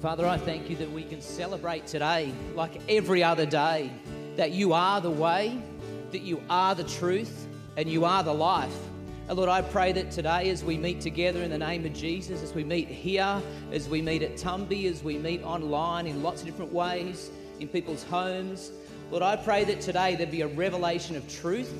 Father, I thank you that we can celebrate today, like every other day, that you are the way, that you are the truth, and you are the life. And Lord, I pray that today, as we meet together in the name of Jesus, as we meet here, as we meet at Tumby, as we meet online in lots of different ways, in people's homes, Lord, I pray that today there be a revelation of truth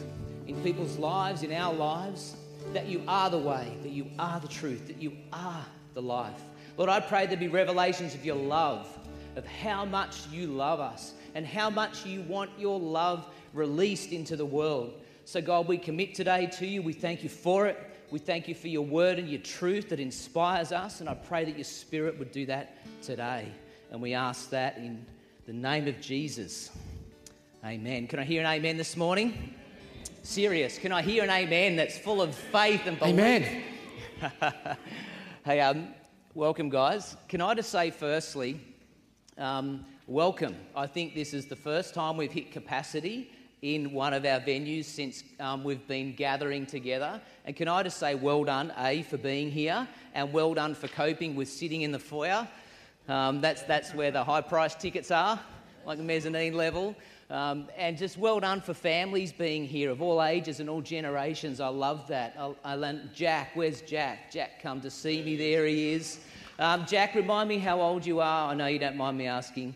in people's lives, in our lives, that you are the way, that you are the truth, that you are the life. Lord, I pray there be revelations of your love, of how much you love us, and how much you want your love released into the world. So, God, we commit today to you. We thank you for it. We thank you for your word and your truth that inspires us. And I pray that your spirit would do that today. And we ask that in the name of Jesus. Amen. Can I hear an amen this morning? Serious. Can I hear an amen that's full of faith and belief? Amen. hey, um, welcome, guys. Can I just say, firstly, um, welcome. I think this is the first time we've hit capacity in one of our venues since um, we've been gathering together. And can I just say, well done, A, for being here, and well done for coping with sitting in the foyer. Um, that's, that's where the high price tickets are, like the mezzanine level. Um, and just well done for families being here of all ages and all generations. I love that. I, I Jack, where's Jack? Jack come to see me. There he is. Um, Jack, remind me how old you are. I know you don't mind me asking.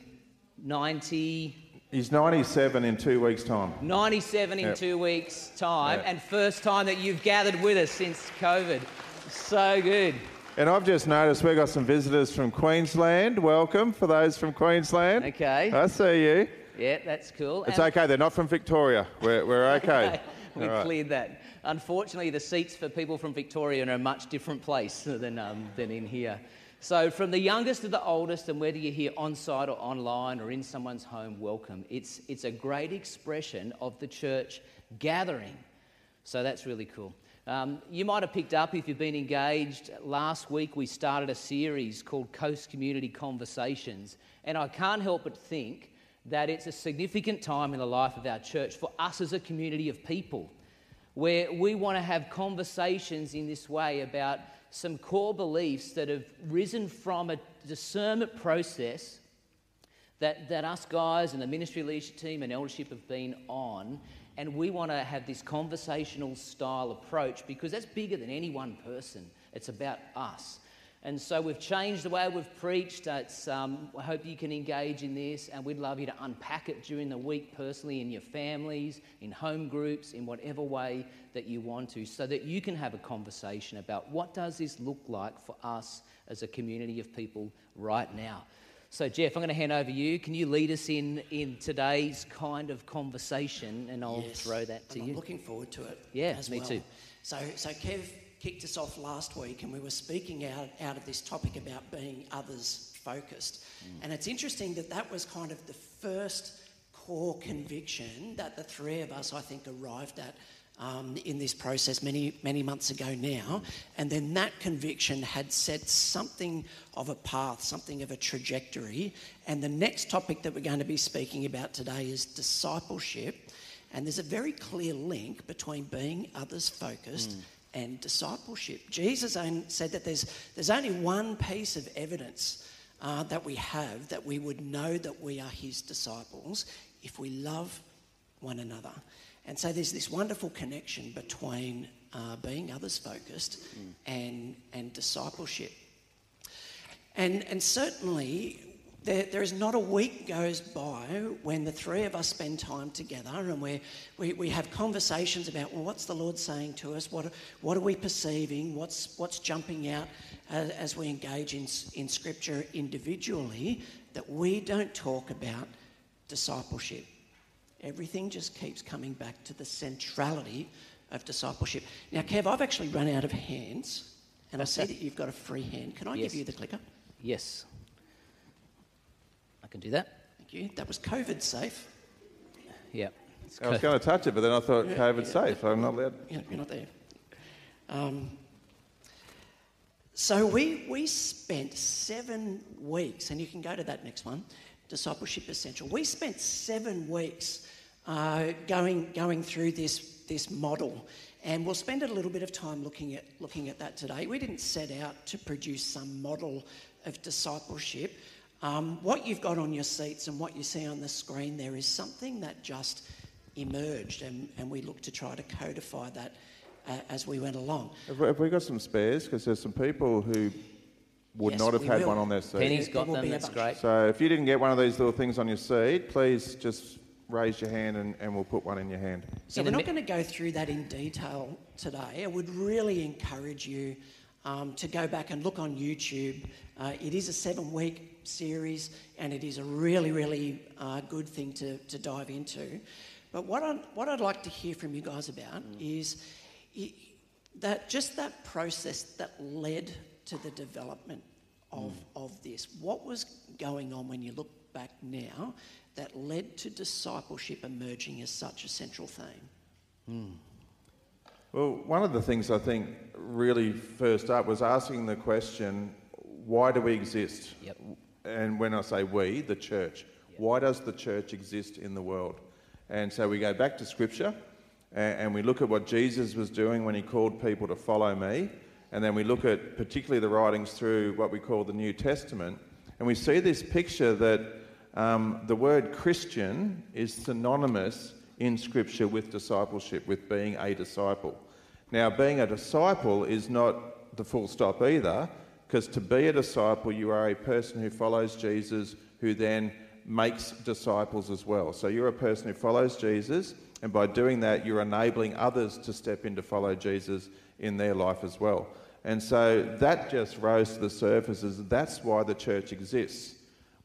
90. He's 97 in two weeks' time. 97 in Yep. two weeks' time, Yep. and first time that you've gathered with us since COVID. So good. And I've just noticed we've got some visitors from Queensland. Welcome for those from Queensland. Okay. I see you. Yeah, that's cool. It's And- okay, they're not from Victoria. We're, we're okay. we All right. cleared that. Unfortunately, the seats for people from Victoria are in a much different place than, um, than in here. So, from the youngest to the oldest, and whether you're here on site or online or in someone's home, welcome. It's, it's a great expression of the church gathering. So, that's really cool. Um, you might have picked up if you've been engaged. Last week, we started a series called Coast Community Conversations. And I can't help but think that it's a significant time in the life of our church for us as a community of people where we want to have conversations in this way about some core beliefs that have risen from a discernment process that, that us guys and the ministry leadership team and eldership have been on. And we want to have this conversational style approach because that's bigger than any one person. It's about us. And so we've changed the way we've preached. It's, um, I hope you can engage in this, and we'd love you to unpack it during the week personally in your families, in home groups, in whatever way that you want to, so that you can have a conversation about what does this look like for us as a community of people right now. So, Jeff, I'm going to hand over you. Can you lead us in in today's kind of conversation, and I'll Yes. throw that to you. I'm looking forward to it. Yeah, me well. too. So, so Kev kicked us off last week, and we were speaking out out of this topic about being others focused. Mm. And it's interesting that that was kind of the first core conviction that the three of us, I think, arrived at. Um, in this process many many months ago now, and then that conviction had set something of a path, something of a trajectory. And the next topic that we're going to be speaking about today is discipleship. And there's a very clear link between being others focused and discipleship. Jesus said that there's, there's only one piece of evidence uh, that we have that we would know that we are his disciples if we love one another. And so there's this wonderful connection between uh, being others focused and, and discipleship. And, and certainly, there, there is not a week goes by when the three of us spend time together and we we, we have conversations about, well, what's the Lord saying to us? What, what are we perceiving? What's, what's jumping out as, as we engage in, in Scripture individually that we don't talk about discipleship. Everything just keeps coming back to the centrality of discipleship. Now, Kev, I've actually run out of hands, and I see that you've got a free hand. Can I Yes. give you the clicker? Yes, can do that. Thank you. That was COVID safe. Yeah. It's I was co- going to touch it, but then I thought Yeah, COVID's yeah. safe. I'm not allowed. You're you're not there. Um, so we, we spent seven weeks, and you can go to that next one, Discipleship Essential. We spent seven weeks uh, going, going through this, this model, and we'll spend a little bit of time looking at, looking at that today. We didn't set out to produce some model of discipleship. Um, what you've got on your seats and what you see on the screen there is something that just emerged, and, and we look to try to codify that uh, as we went along. Have we, have we got some spares? Because there's some people who would Yes, not have had will. one on their seat. Penny's There got them, that's great. So if you didn't get one of these little things on your seat, please just raise your hand and, and we'll put one in your hand. So In we're not mi- going to go through that in detail today. I would really encourage you um, to go back and look on YouTube. Uh, it is a seven-week series, and it is a really, really uh, good thing to, to dive into. But what, I, what I'd like to hear from you guys about mm. is i that just that process that led to the development of, mm. of this. What was going on when you look back now that led to discipleship emerging as such a central theme? Hmm. Well, one of the things I think really first up was asking the question, why do we exist? Yep. And when I say we, the church, why does the church exist in the world? And so we go back to Scripture and, and we look at what Jesus was doing when he called people to follow me. And then we look at particularly the writings through what we call the New Testament. And we see this picture that um, the word Christian is synonymous in Scripture with discipleship, with being a disciple. Now, being a disciple is not the full stop either, because to be a disciple, you are a person who follows Jesus, who then makes disciples as well. So you're a person who follows Jesus, and by doing that, you're enabling others to step in to follow Jesus in their life as well. And so that just rose to the surface as that's why the church exists.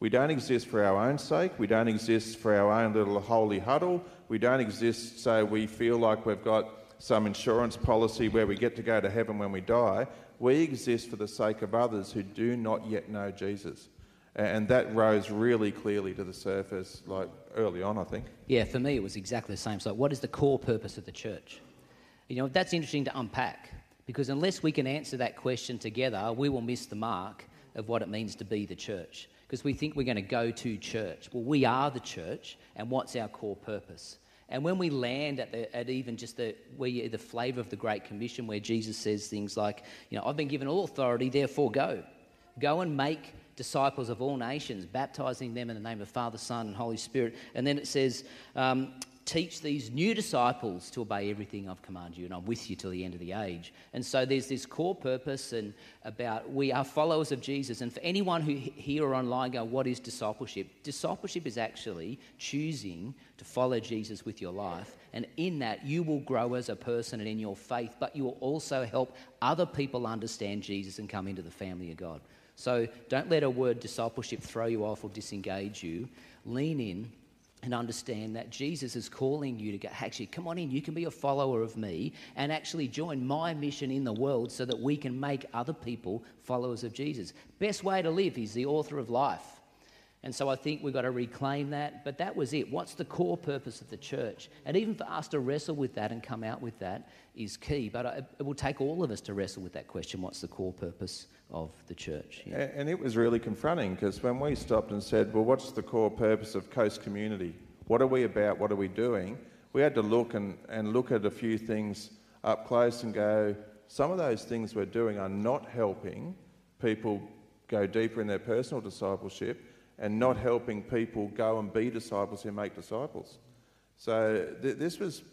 We don't exist for our own sake. We don't exist for our own little holy huddle. We don't exist so we feel like we've got some insurance policy where we get to go to heaven when we die. We exist for the sake of others who do not yet know Jesus. And that rose really clearly to the surface, like early on, I think. Yeah, for me, it was exactly the same. So, what is the core purpose of the church? You know, that's interesting to unpack because unless we can answer that question together, we will miss the mark of what it means to be the church. Because we think we're going to go to church. Well, we are the church, and what's our core purpose? And when we land at, the, at even just the, where the flavour of the Great Commission, where Jesus says things like, you know, I've been given all authority, therefore go. Go and make disciples of all nations, baptizing them in the name of Father, Son, and Holy Spirit. And then it says, um, teach these new disciples to obey everything I've commanded you, and I'm with you till the end of the age. And so there's this core purpose and about we are followers of Jesus. And for anyone who here or online go, what is discipleship? Discipleship is actually choosing to follow Jesus with your life. And in that, you will grow as a person and in your faith, but you will also help other people understand Jesus and come into the family of God. So don't let a word discipleship throw you off or disengage you. Lean in and understand that Jesus is calling you to go, actually, come on in, you can be a follower of me and actually join my mission in the world so that we can make other people followers of Jesus. Best way to live, he's the author of life. And so I think we've got to reclaim that. But that was it. What's the core purpose of the church? And even for us to wrestle with that and come out with that is key. But it will take all of us to wrestle with that question what's the core purpose of the church? Yeah. And it was really confronting because when we stopped and said, well, what's the core purpose of Coast Community? What are we about? What are we doing? We had to look and, and look at a few things up close and go, some of those things we're doing are not helping people go deeper in their personal discipleship and not helping people go and be disciples who make disciples. So th- this was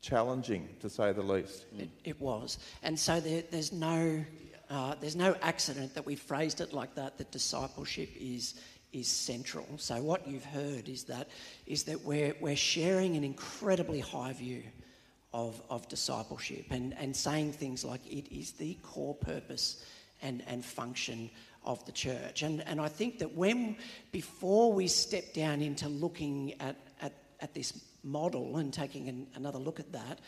challenging to say the least. It, it was. And so there, there's, no, uh, there's no accident that we phrased it like that, that discipleship is, is central. So what you've heard is that, is that we're, we're sharing an incredibly high view of, of discipleship and, and saying things like it is the core purpose and, and function of the church. And, and I think that when, before we step down into looking at, at, at this model and taking an, another look at that,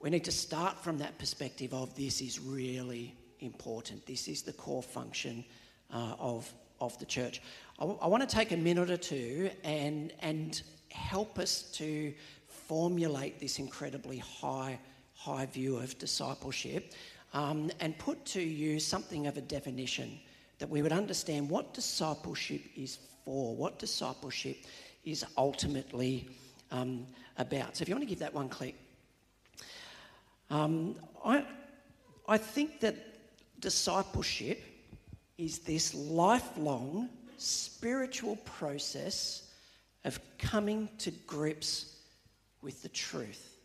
we need to start from that perspective of this is really important. This is the core function uh, of, of the church. I, want to take a minute or two and, and help us to formulate this incredibly high, high view of discipleship um, and put to you something of a definition that we would understand what discipleship is for, what discipleship is ultimately um, about. So if you want to give that one click. Um, I, I think that discipleship is this lifelong spiritual process of coming to grips with the truth.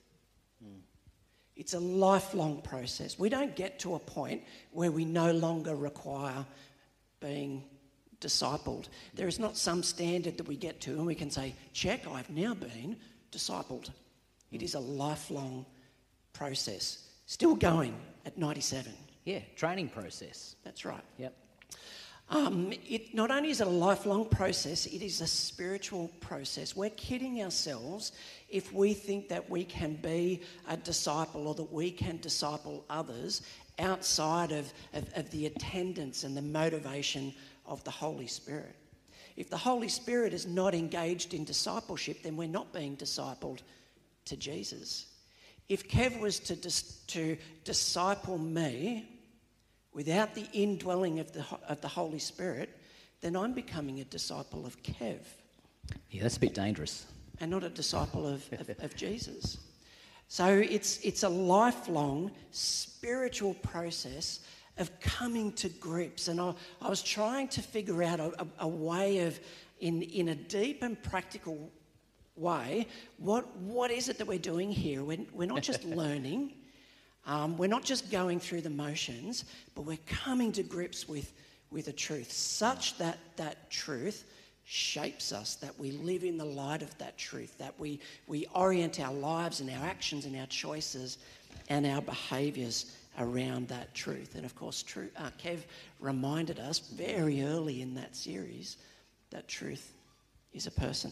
It's a lifelong process. We don't get to a point where we no longer require being discipled. There is not some standard that we get to and we can say, check, I've now been discipled. It is a lifelong process. Still going at 97. Yeah, training process. That's right. Yep. Um, it not only is it a lifelong process, it is a spiritual process. We're kidding ourselves if we think that we can be a disciple or that we can disciple others outside of, of, of the attendance and the motivation of the Holy Spirit. If the Holy Spirit is not engaged in discipleship, then we're not being discipled to Jesus. If Kev was to, dis- to disciple me without the indwelling of the, of the Holy Spirit, then I'm becoming a disciple of Kev Yeah, that's a bit dangerous. and not a disciple of, of, of Jesus. So it's, it's a lifelong spiritual process of coming to grips. And I, I was trying to figure out a, a, a way of, in, in a deep and practical way, what, what is it that we're doing here? We're, we're not just learning, um, we're not just going through the motions, but we're coming to grips with, with a truth such that that truth shapes us, that we live in the light of that truth, that we, we orient our lives and our actions and our choices and our behaviours around that truth. And of course, true, uh, Kev reminded us very early in that series that truth is a person.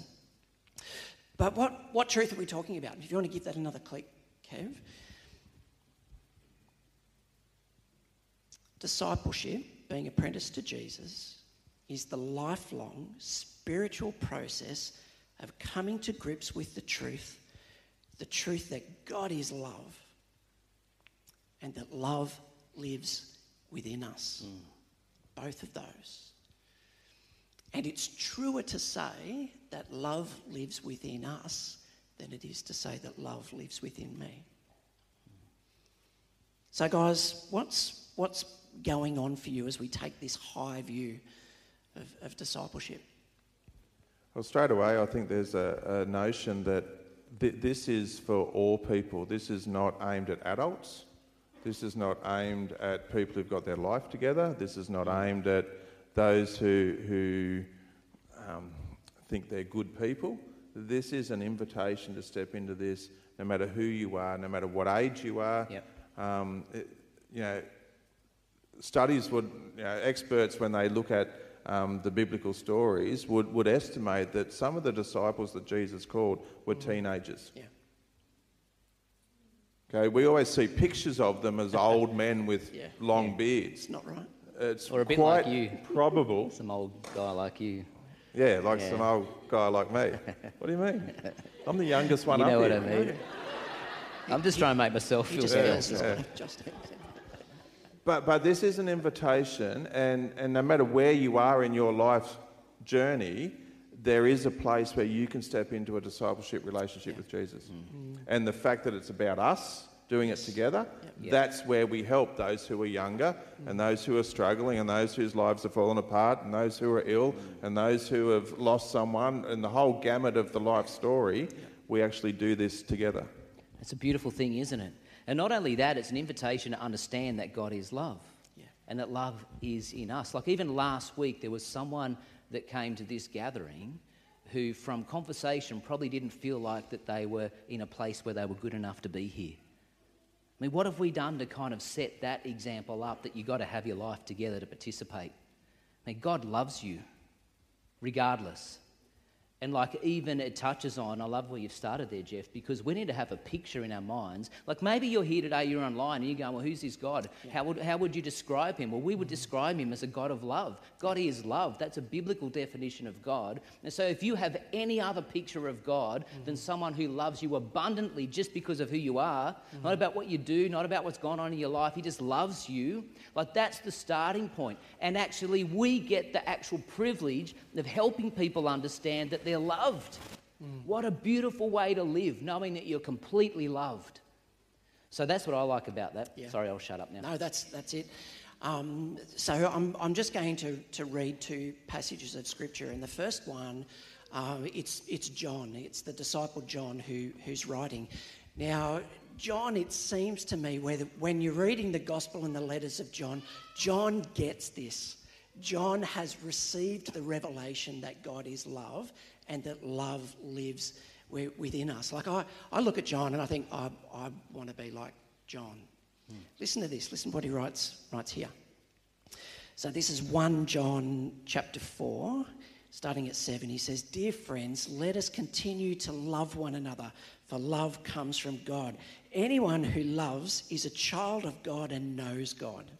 But what, what truth are we talking about? If you want to give that another click, Kev. Discipleship, being apprenticed to Jesus, is the lifelong spiritual process of coming to grips with the truth, the truth that God is love and that love lives within us. Both of those. And it's truer to say that love lives within us than it is to say that love lives within me. So, guys, what's, what's going on for you as we take this high view of, of discipleship? Well, straight away, I think there's a, a notion that th- this is for all people. This is not aimed at adults. This is not aimed at people who've got their life together. This is not aimed at those who, who um, think they're good people. This is an invitation to step into this no matter who you are, no matter what age you are. Yep. Um, it- you know, studies would, you know, experts, when they look at um, the biblical stories, would, would estimate that some of the disciples that Jesus called were teenagers. Yeah. Okay, we always see pictures of them as old men with Yeah. long beards. It's not right. It's Or a bit quite like you. probable. Some old guy like you. Yeah, like Yeah. some old guy like me. What do you mean? I'm the youngest one You up know what here. I mean. I'm just trying to make myself He feel just Yeah, feels special. this yeah. Just, But, but this is an invitation, and, and no matter where you are in your life journey, there is a place where you can step into a discipleship relationship with Jesus. Mm. mm. And the fact that it's about us doing it together, Yep. that's where we help those who are younger, mm. and those who are struggling, and those whose lives have fallen apart, and those who are ill, mm. and those who have lost someone, and the whole gamut of the life story. We actually do this together. It's a beautiful thing, isn't it? And not only that, it's an invitation to understand that God is love Yeah. and that love is in us. Like even last week, there was someone that came to this gathering who, from conversation, probably didn't feel like that they were in a place where they were good enough to be here. I mean, what have we done to kind of set that example up that you've got to have your life together to participate? I mean, God loves you regardless. And like even it touches on, I love where you've started there, Jeff, because we need to have a picture in our minds. Like maybe you're here today, you're online, and you're going, well, who's this God? How, would, how would you describe him? Well, we would mm-hmm. describe him as a God of love. God is love. That's a biblical definition of God. And so if you have any other picture of God mm-hmm. than someone who loves you abundantly just because of who you are, mm-hmm. not about what you do, not about what's gone on in your life, he just loves you, like that's the starting point. And actually, we get the actual privilege of helping people understand that they're loved. What a beautiful way to live, knowing that you're completely loved. So that's what I like about that. Yeah. Sorry, I'll shut up now. No, that's, that's it. Um, so I'm, I'm just going to, to read two passages of scripture. And the first one, uh, it's, it's John, it's the disciple John who, who's writing. Now, John, it seems to me, where the, when you're reading the gospel and the letters of John, John gets this. John has received the revelation that God is love and that love lives within us. Like I, I look at John and I think I, I want to be like John. Mm. Listen to this. Listen to what he writes, writes here. So this is 1 John chapter 4, starting at 7. He says, Dear friends, let us continue to love one another, for love comes from God. Anyone who loves is a child of God and knows God.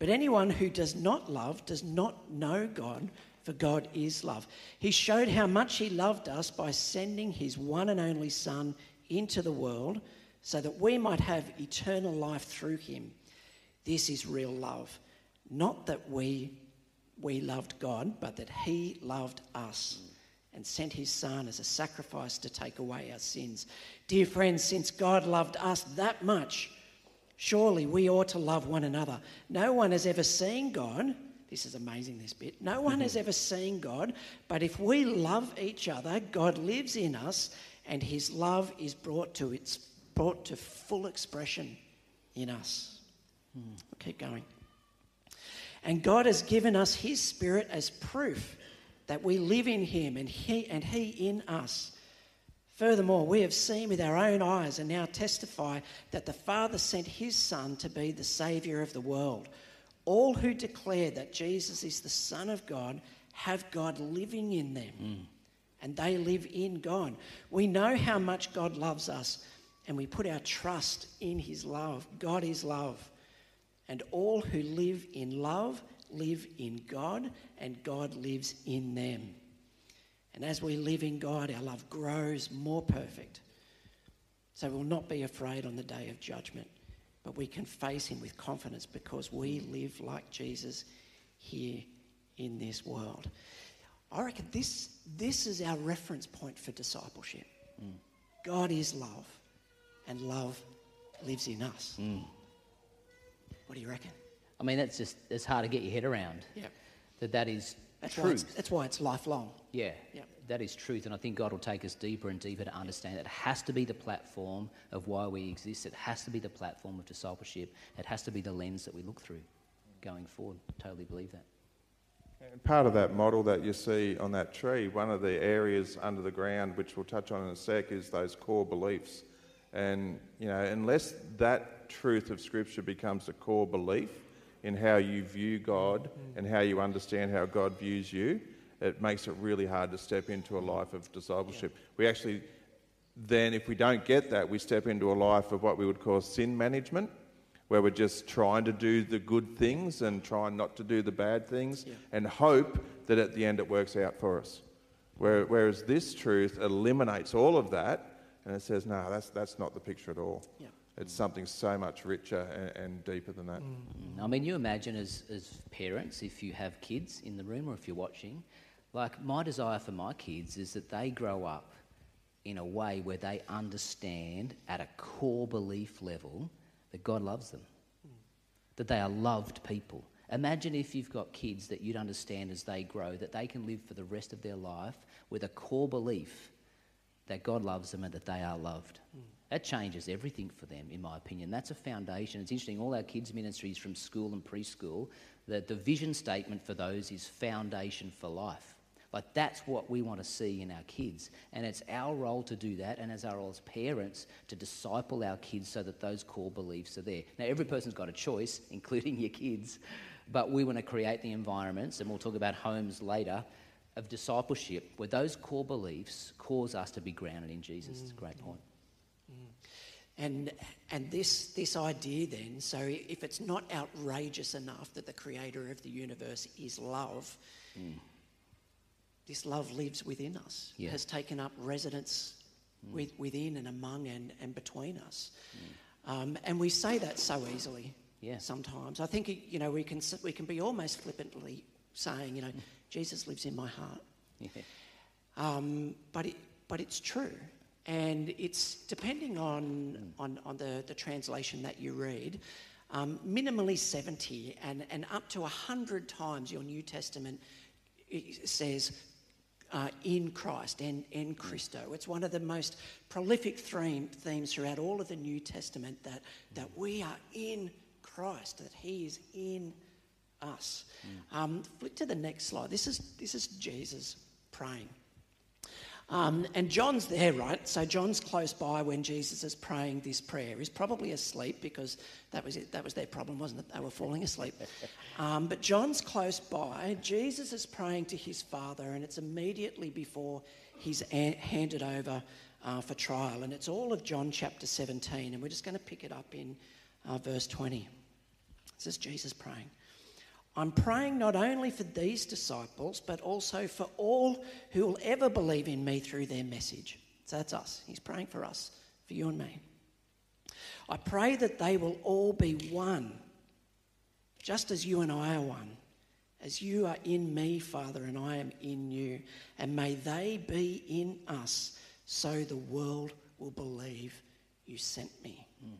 But anyone who does not love does not know God, for God is love. He showed how much He loved us by sending His one and only Son into the world so that we might have eternal life through Him. This is real love. Not that we, we loved God, but that He loved us and sent His Son as a sacrifice to take away our sins. Dear friends, since God loved us that much, Surely we ought to love one another. No one has ever seen God. This is amazing, this bit. No one has ever seen God, but if we love each other, God lives in us and his love is brought to its brought to full expression in us. Hmm. We'll keep going. And God has given us his spirit as proof that we live in him and he and he in us. Furthermore, we have seen with our own eyes and now testify that the Father sent his Son to be the Saviour of the world. All who declare that Jesus is the Son of God have God living in them, mm. and they live in God. We know how much God loves us, and we put our trust in his love. God is love. And all who live in love live in God, and God lives in them. And as we live in God, our love grows more perfect. So we'll not be afraid on the day of judgment, but we can face Him with confidence because we live like Jesus here in this world. I reckon this, this is our reference point for discipleship. Mm. God is love, and love lives in us. Mm. What do you reckon? I mean, that's just, it's hard to get your head around. Yeah. That that is that's truth. Why it's, that's why it's lifelong. Yeah, yep. that is truth. And I think God will take us deeper and deeper to understand that it has to be the platform of why we exist. It has to be the platform of discipleship. It has to be the lens that we look through going forward. Totally believe that. And part of that model that you see on that tree, one of the areas under the ground, which we'll touch on in a sec, is those core beliefs. And, you know, unless that truth of Scripture becomes a core belief, in how you view God mm. and how you understand how God views you, it makes it really hard to step into a life of discipleship. Yeah. We actually, then, if we don't get that, we step into a life of what we would call sin management, where we're just trying to do the good things and trying not to do the bad things yeah. and hope that at the end it works out for us. Whereas this truth eliminates all of that and it says, no, that's, that's not the picture at all. Yeah. It's something so much richer and, and deeper than that. Mm. I mean, you imagine as, as parents, if you have kids in the room or if you're watching, like my desire for my kids is that they grow up in a way where they understand at a core belief level that God loves them, mm. that they are loved people. Imagine if you've got kids that you'd understand as they grow that they can live for the rest of their life with a core belief that God loves them and that they are loved. Mm. That changes everything for them, in my opinion. That's a foundation. It's interesting, all our kids' ministries from school and preschool, the, the vision statement for those is foundation for life. Like that's what we want to see in our kids. And it's our role to do that, and as our role as parents to disciple our kids so that those core beliefs are there. Now, every person's got a choice, including your kids, but we want to create the environments, and we'll talk about homes later, of discipleship where those core beliefs cause us to be grounded in Jesus. Mm. It's a great point. And, and this, this idea then, so if it's not outrageous enough that the creator of the universe is love, mm. this love lives within us, yeah. has taken up residence mm. with, within and among and, and between us. Mm. Um, and we say that so easily yeah. sometimes. I think, you know, we can, we can be almost flippantly saying, you know, mm. Jesus lives in my heart. Yeah. Um, but, it, but it's true. And it's depending on, on, on the, the translation that you read, um, minimally 70 and, and up to 100 times your New Testament says uh, in Christ and in Christo. It's one of the most prolific theme, themes throughout all of the New Testament that, that we are in Christ, that He is in us. Mm. Um, flick to the next slide. This is, this is Jesus praying. Um, and John's there, right? So John's close by when Jesus is praying this prayer. He's probably asleep because that was it. That was their problem, wasn't it? They were falling asleep. Um, but John's close by. Jesus is praying to his Father, and it's immediately before he's a- handed over uh, for trial. And it's all of John chapter 17, and we're just going to pick it up in uh, verse 20. This is Jesus praying. I'm praying not only for these disciples, but also for all who will ever believe in me through their message. So that's us. He's praying for us, for you and me. I pray that they will all be one, just as you and I are one. As you are in me, Father, and I am in you. And may they be in us, so the world will believe you sent me. Mm.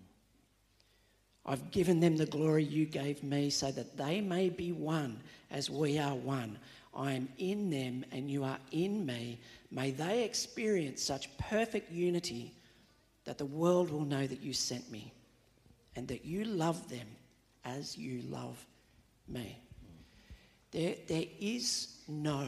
I've given them the glory you gave me so that they may be one as we are one. I am in them and you are in me. May they experience such perfect unity that the world will know that you sent me and that you love them as you love me. There, there is no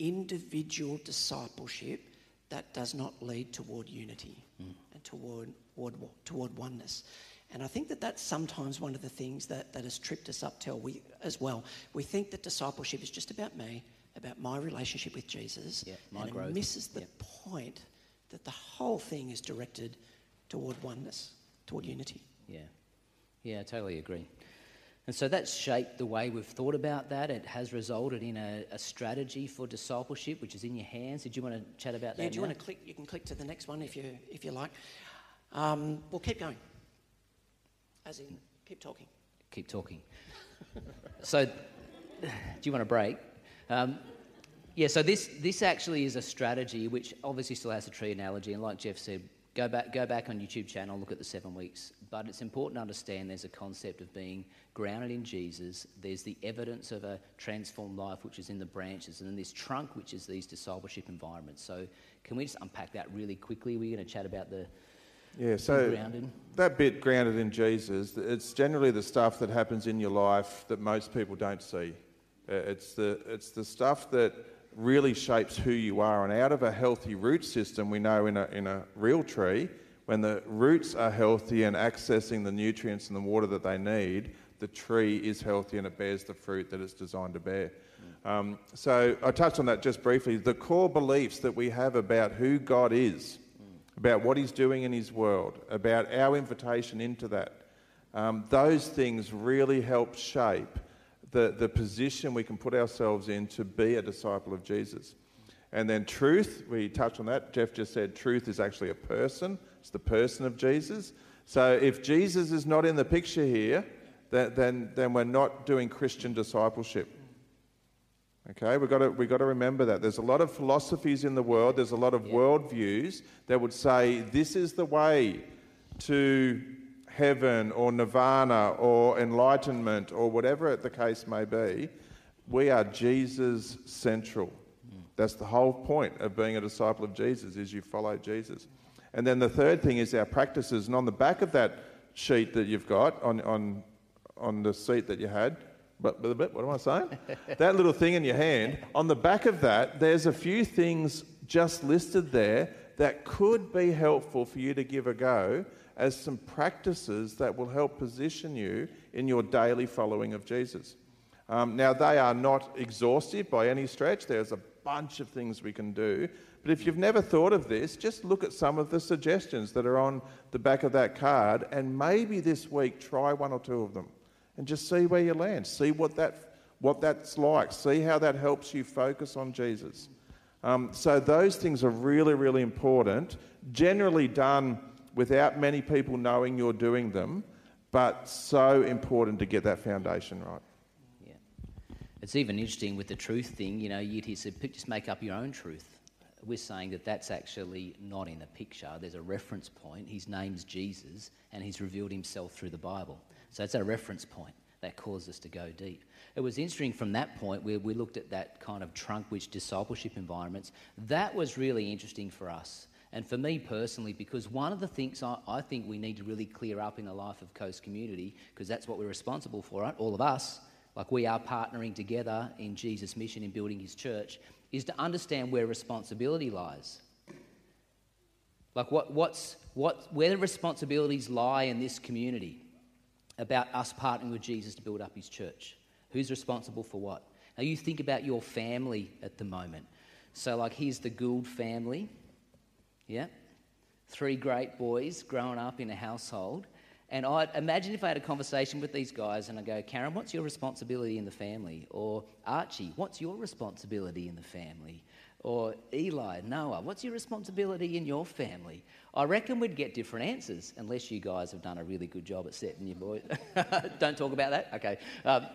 individual discipleship that does not lead toward unity mm. and toward, toward, toward oneness. And I think that that's sometimes one of the things that, that has tripped us up till we, as well. We think that discipleship is just about me, about my relationship with Jesus, yeah, and growth. it misses the point that the whole thing is directed toward oneness, toward unity. Yeah, yeah, I totally agree. And so that's shaped the way we've thought about that. It has resulted in a, a strategy for discipleship, which is in your hands. Did you want to chat about that? Yeah, do you now? want to click? You can click to the next one if you if you like. Um, we'll keep going. As in, keep talking. Keep talking. so, do you want a break? Um, yeah, so this, this actually is a strategy which obviously still has a tree analogy, and like Jeff said, go back, go back on YouTube channel, look at the seven weeks. But it's important to understand there's a concept of being grounded in Jesus. There's the evidence of a transformed life, which is in the branches, and then this trunk, which is these discipleship environments. So, can we just unpack that really quickly? We're going to chat about the yeah, so that bit grounded in Jesus, it's generally the stuff that happens in your life that most people don't see. Uh, it's the, it's the stuff that really shapes who you are. And out of a healthy root system, we know in a, in a real tree, when the roots are healthy and accessing the nutrients and the water that they need, the tree is healthy and it bears the fruit that it's designed to bear. Um, so I touched on that just briefly. The core beliefs that we have about who God is about what He's doing in His world, about our invitation into that. Um, those things really help shape the, the position we can put ourselves in to be a disciple of Jesus. And then truth, we touched on that. Jeff just said truth is actually a person, it's the person of Jesus. So if Jesus is not in the picture here, then, then, then we're not doing Christian discipleship. Okay, we've got, to, we've got to remember that. There's a lot of philosophies in the world, there's a lot of yeah. worldviews that would say this is the way to heaven or nirvana or enlightenment or whatever the case may be. We are Jesus central. Mm. That's the whole point of being a disciple of Jesus is you follow Jesus. And then the third thing is our practices. And on the back of that sheet that you've got on, on, on the seat that you had, but, what am I saying? that little thing in your hand, on the back of that, there's a few things just listed there that could be helpful for you to give a go as some practices that will help position you in your daily following of Jesus. Um, now, they are not exhaustive by any stretch. There's a bunch of things we can do. But if you've never thought of this, just look at some of the suggestions that are on the back of that card and maybe this week try one or two of them and just see where you land. See what, that, what that's like. See how that helps you focus on Jesus. Um, so, those things are really, really important. Generally done without many people knowing you're doing them, but so important to get that foundation right. Yeah. It's even interesting with the truth thing, you know, he said, just make up your own truth. We're saying that that's actually not in the picture. There's a reference point. His name's Jesus, and he's revealed himself through the Bible. So it's a reference point that caused us to go deep. It was interesting from that point where we looked at that kind of trunk which discipleship environments. That was really interesting for us. And for me personally, because one of the things I, I think we need to really clear up in the life of Coast Community, because that's what we're responsible for, right? all of us, like we are partnering together in Jesus' mission in building his church, is to understand where responsibility lies. Like what, what's, what, where the responsibilities lie in this community about us partnering with Jesus to build up his church. Who's responsible for what? Now you think about your family at the moment. So, like, here's the Gould family. Yeah? Three great boys growing up in a household. And I imagine if I had a conversation with these guys and I go, Karen, what's your responsibility in the family? Or Archie, what's your responsibility in the family? Or Eli, Noah, what's your responsibility in your family? I reckon we'd get different answers unless you guys have done a really good job at setting your boys. Don't talk about that? Okay. Um,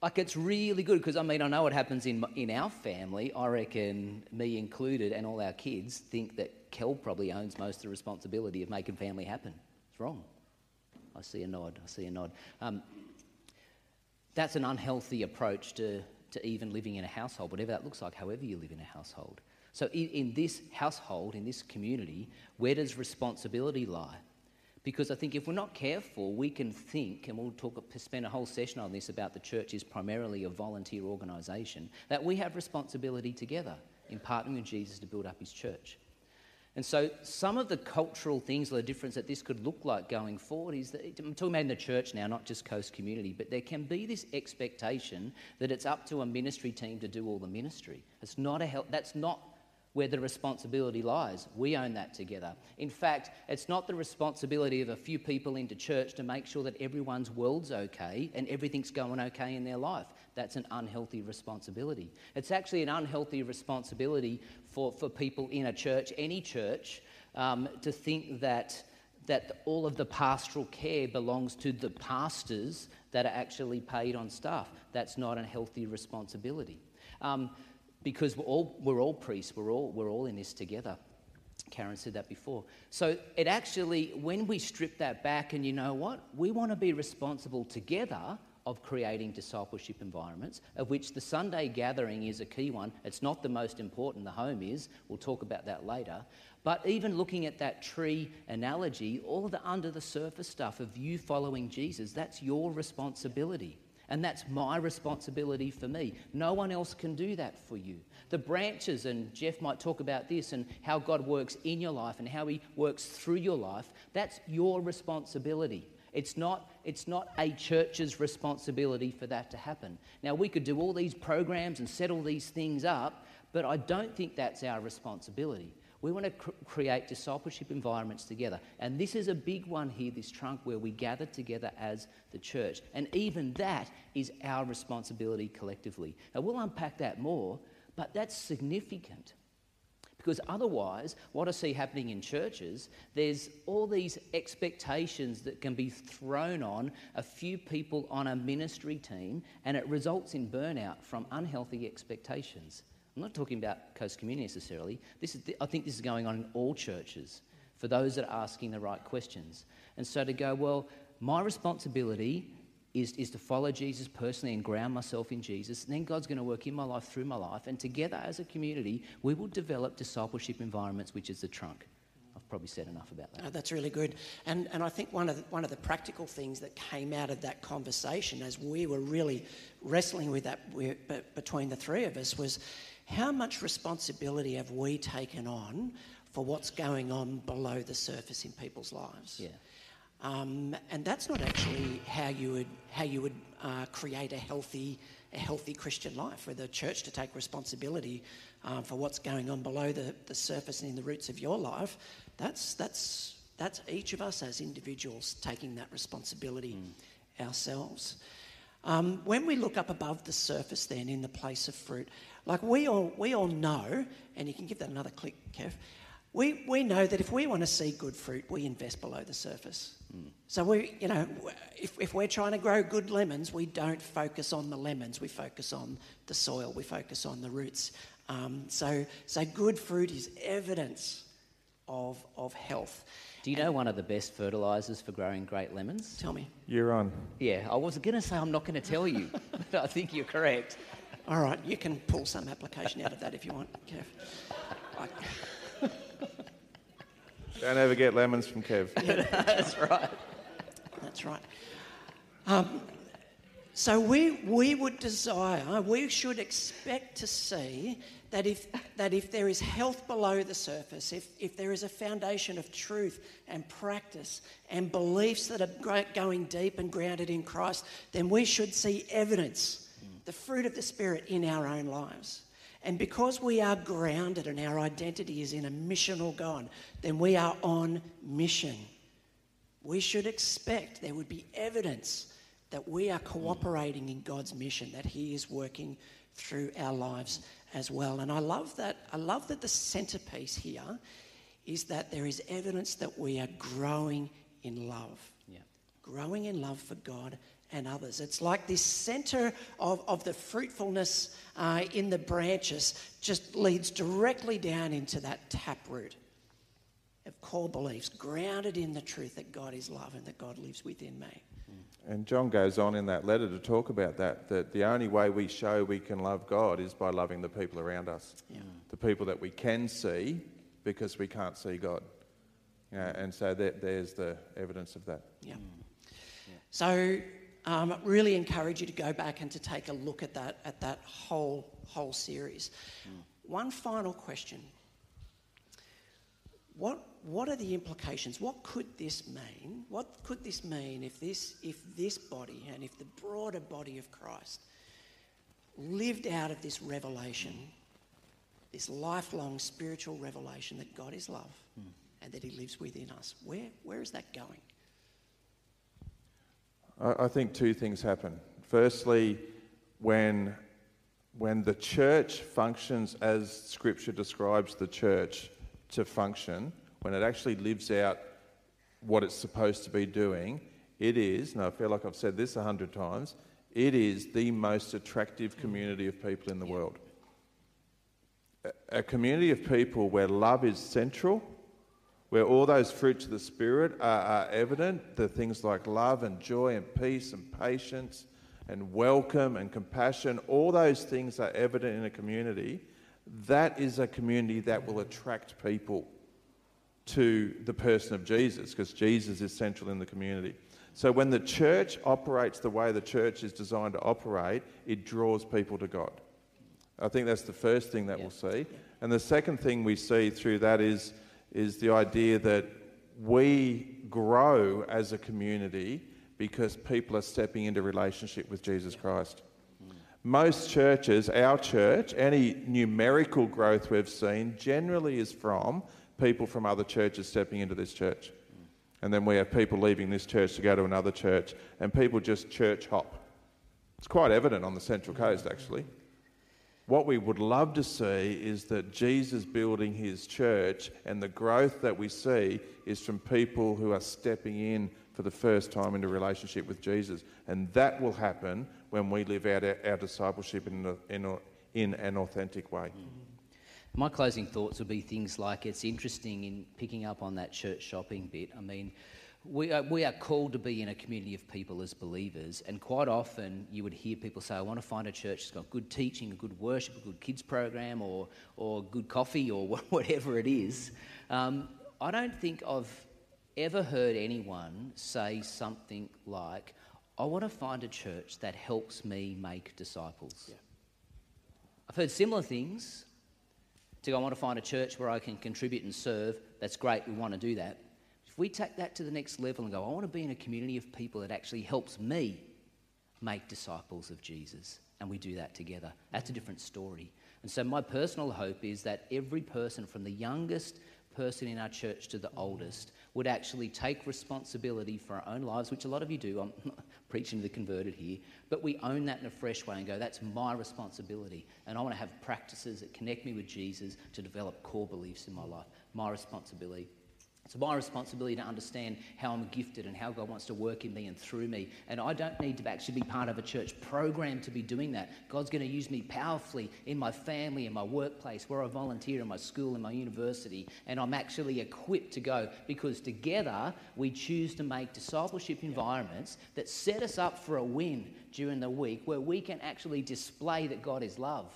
like it's really good because I mean I know what happens in in our family. I reckon me included and all our kids think that Kel probably owns most of the responsibility of making family happen. It's wrong. I see a nod. I see a nod. Um, that's an unhealthy approach to to even living in a household, whatever that looks like. However you live in a household. So in, in this household, in this community, where does responsibility lie? Because I think if we're not careful, we can think, and we'll talk, spend a whole session on this about the church is primarily a volunteer organisation, that we have responsibility together in partnering with Jesus to build up his church. And so, some of the cultural things or the difference that this could look like going forward is that I'm talking about in the church now, not just Coast Community, but there can be this expectation that it's up to a ministry team to do all the ministry. It's not a help, that's not where the responsibility lies. We own that together. In fact, it's not the responsibility of a few people into church to make sure that everyone's world's okay and everything's going okay in their life. That's an unhealthy responsibility. It's actually an unhealthy responsibility for, for people in a church, any church, um, to think that that all of the pastoral care belongs to the pastors that are actually paid on staff. That's not a healthy responsibility. Um, because we're all, we're all priests, we're all, we're all in this together. Karen said that before. So it actually, when we strip that back, and you know what? We want to be responsible together of creating discipleship environments, of which the Sunday gathering is a key one. It's not the most important, the home is. We'll talk about that later. But even looking at that tree analogy, all the under the surface stuff of you following Jesus, that's your responsibility. And that's my responsibility for me. No one else can do that for you. The branches, and Jeff might talk about this and how God works in your life and how He works through your life, that's your responsibility. It's not, it's not a church's responsibility for that to happen. Now, we could do all these programs and set all these things up, but I don't think that's our responsibility. We want to cr- create discipleship environments together. And this is a big one here, this trunk, where we gather together as the church. And even that is our responsibility collectively. Now, we'll unpack that more, but that's significant. Because otherwise, what I see happening in churches, there's all these expectations that can be thrown on a few people on a ministry team, and it results in burnout from unhealthy expectations. I'm not talking about Coast Community necessarily. This is the, I think this is going on in all churches for those that are asking the right questions. And so to go, well, my responsibility is, is to follow Jesus personally and ground myself in Jesus. And then God's going to work in my life, through my life. And together as a community, we will develop discipleship environments, which is the trunk. I've probably said enough about that. Oh, that's really good. And, and I think one of, the, one of the practical things that came out of that conversation as we were really wrestling with that between the three of us was how much responsibility have we taken on for what's going on below the surface in people's lives? Yeah. Um, and that's not actually how you would how you would uh, create a healthy a healthy Christian life, for the church to take responsibility um, for what's going on below the, the surface and in the roots of your life. That's that's that's each of us as individuals taking that responsibility mm. ourselves. Um, when we look up above the surface, then in the place of fruit, like we all, we all know, and you can give that another click, Kev. We, we know that if we want to see good fruit, we invest below the surface. Mm. So we, you know, if, if we're trying to grow good lemons, we don't focus on the lemons. We focus on the soil. We focus on the roots. Um, so, so good fruit is evidence of, of health. Do you know one of the best fertilisers for growing great lemons? Tell me. You're on. Yeah, I was going to say I'm not going to tell you, but I think you're correct. All right, you can pull some application out of that if you want, Kev. Don't ever get lemons from Kev. That's right. That's right. Um, so we, we would desire, we should expect to see that if, that if there is health below the surface, if, if there is a foundation of truth and practice and beliefs that are going deep and grounded in Christ, then we should see evidence, the fruit of the Spirit in our own lives. And because we are grounded and our identity is in a missional God, then we are on mission we should expect there would be evidence that we are cooperating in God's mission, that He is working through our lives as well. And I love that. I love that the centerpiece here is that there is evidence that we are growing in love, Yeah. growing in love for God and others. It's like this center of, of the fruitfulness uh, in the branches just leads directly down into that taproot of core beliefs grounded in the truth that God is love and that God lives within me. Hmm. And John goes on in that letter to talk about that, that the only way we show we can love God is by loving the people around us. Hmm. The people that we can see because we can't see God. You know, hmm. and so that, there's the evidence of that. Yeah. So, um, really encourage you to go back and to take a look at that at that whole whole series. One final question: What what are the implications? What could this mean? What could this mean if this if this body and if the broader body of Christ lived out of this revelation, this lifelong spiritual revelation that God is love and that He lives within us? Where where is that going? I, think two things happen. Firstly, when, when the church functions as Scripture describes the church to function, when it actually lives out what it's supposed to be doing, it is, and I feel like I've said this a hundred times, it is the most attractive community of people in the world. A community of people where love is central, where all those fruits of the Spirit are, are evident, the things like love and joy and peace and patience and welcome and compassion, all those things are evident in a community. That is a community that will attract people to the person of Jesus because Jesus is central in the community. So when the church operates the way the church is designed to operate, it draws people to God. I think that's the first thing that we'll see. And the second thing we see through that is, is the idea that we grow as a community because people are stepping into relationship with Jesus Christ. Most churches, our church, any numerical growth we've seen generally is from people from other churches stepping into this church. And then we have people leaving this church to go to another church, and people just church hop. It's quite evident on the Central Coast, actually. What we would love to see is that Jesus building his church, and the growth that we see is from people who are stepping in for the first time into relationship with Jesus. And that will happen when we live out our, our discipleship in, a, in, a, in an authentic way. Mm-hmm. My closing thoughts would be things like it's interesting in picking up on that church shopping bit. I mean, we are, we are called to be in a community of people as believers, and quite often you would hear people say, I want to find a church that's got good teaching, a good worship, a good kids program, or, or good coffee, or whatever it is. Um, I don't think I've ever heard anyone say something like, I want to find a church that helps me make disciples. I've heard similar things to go, I want to find a church where I can contribute and serve. That's great, we want to do that. We take that to the next level and go, I want to be in a community of people that actually helps me make disciples of Jesus, and we do that together, that's a different story. And so, my personal hope is that every person, from the youngest person in our church to the oldest, would actually take responsibility for our own lives, which a lot of you do. I'm preaching to the converted here, but we own that in a fresh way and go, that's my responsibility. And I want to have practices that connect me with Jesus to develop core beliefs in my life. My responsibility. It's my responsibility to understand how I'm gifted and how God wants to work in me and through me. And I don't need to actually be part of a church program to be doing that. God's going to use me powerfully in my family, in my workplace, where I volunteer, in my school, in my university. And I'm actually equipped to go because together we choose to make discipleship environments that set us up for a win during the week where we can actually display that God is love.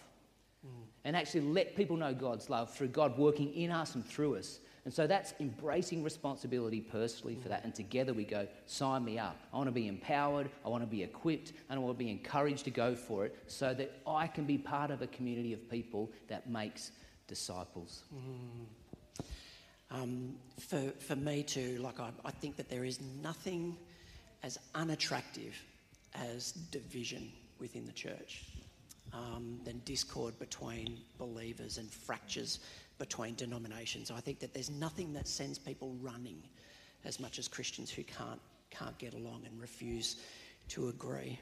Mm. And actually let people know God's love through God working in us and through us. And so that's embracing responsibility personally for that. And together we go, sign me up. I want to be empowered, I want to be equipped, and I want to be encouraged to go for it so that I can be part of a community of people that makes disciples. Mm. Um, for, for me too, like I, I think that there is nothing as unattractive as division within the church um, than discord between believers and fractures between denominations. I think that there's nothing that sends people running as much as Christians who can't, can't get along and refuse to agree.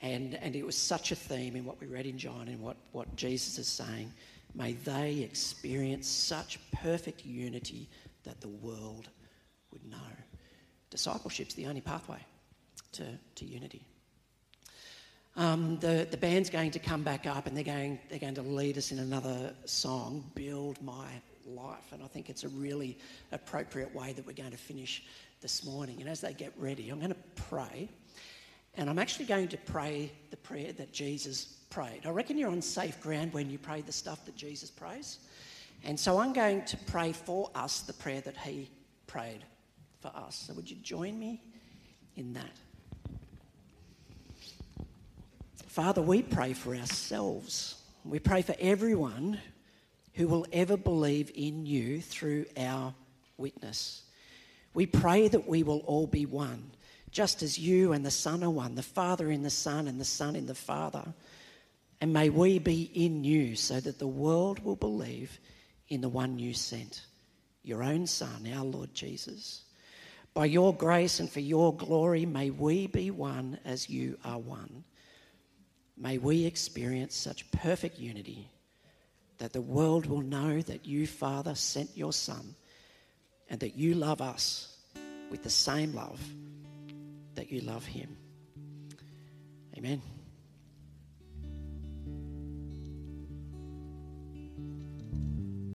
And, and it was such a theme in what we read in John and what, what Jesus is saying. May they experience such perfect unity that the world would know. Discipleship's the only pathway to, to unity. Um, the, the band's going to come back up and they're going, they're going to lead us in another song, Build My Life. And I think it's a really appropriate way that we're going to finish this morning. And as they get ready, I'm going to pray. And I'm actually going to pray the prayer that Jesus prayed. I reckon you're on safe ground when you pray the stuff that Jesus prays. And so I'm going to pray for us the prayer that he prayed for us. So would you join me in that? Father, we pray for ourselves. We pray for everyone who will ever believe in you through our witness. We pray that we will all be one, just as you and the Son are one, the Father in the Son and the Son in the Father. And may we be in you so that the world will believe in the one you sent, your own Son, our Lord Jesus. By your grace and for your glory, may we be one as you are one. May we experience such perfect unity that the world will know that you, Father, sent your Son and that you love us with the same love that you love him. Amen.